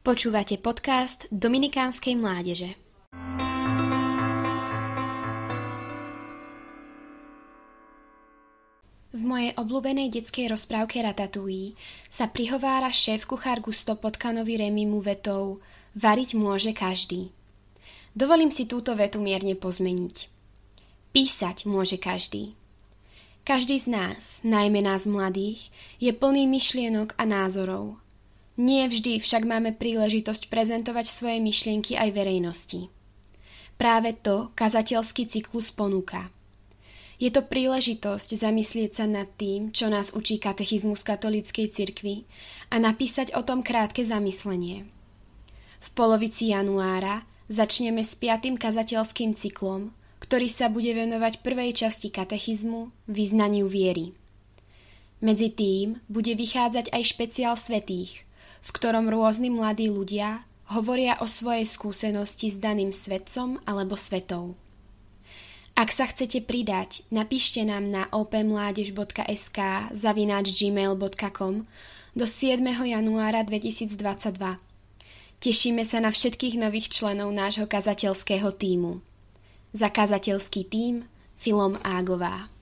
Počúvate podcast Dominikánskej mládeže. V mojej obľúbenej detskej rozprávke Ratatouille sa prihovára šéf kuchár Gusto Potkanovi Remimu vetou Variť môže každý. Dovolím si túto vetu mierne pozmeniť. Písať môže každý. Každý z nás, najmä nás mladých, je plný myšlienok a názorov – nie vždy však máme príležitosť prezentovať svoje myšlienky aj verejnosti. Práve to kazateľský cyklus ponúka. Je to príležitosť zamyslieť sa nad tým, čo nás učí katechizmus katolíckej cirkvi a napísať o tom krátke zamyslenie. V polovici januára začneme s piatým kazateľským cyklom, ktorý sa bude venovať prvej časti katechizmu, vyznaniu viery. Medzi tým bude vychádzať aj špeciál svetých – v ktorom rôzni mladí ľudia hovoria o svojej skúsenosti s daným svetcom alebo svetou. Ak sa chcete pridať, napíšte nám na opmládež.sk zavináč gmail.com do 7. januára 2022. Tešíme sa na všetkých nových členov nášho kazateľského týmu. Za kazateľský tím Filom Ágová.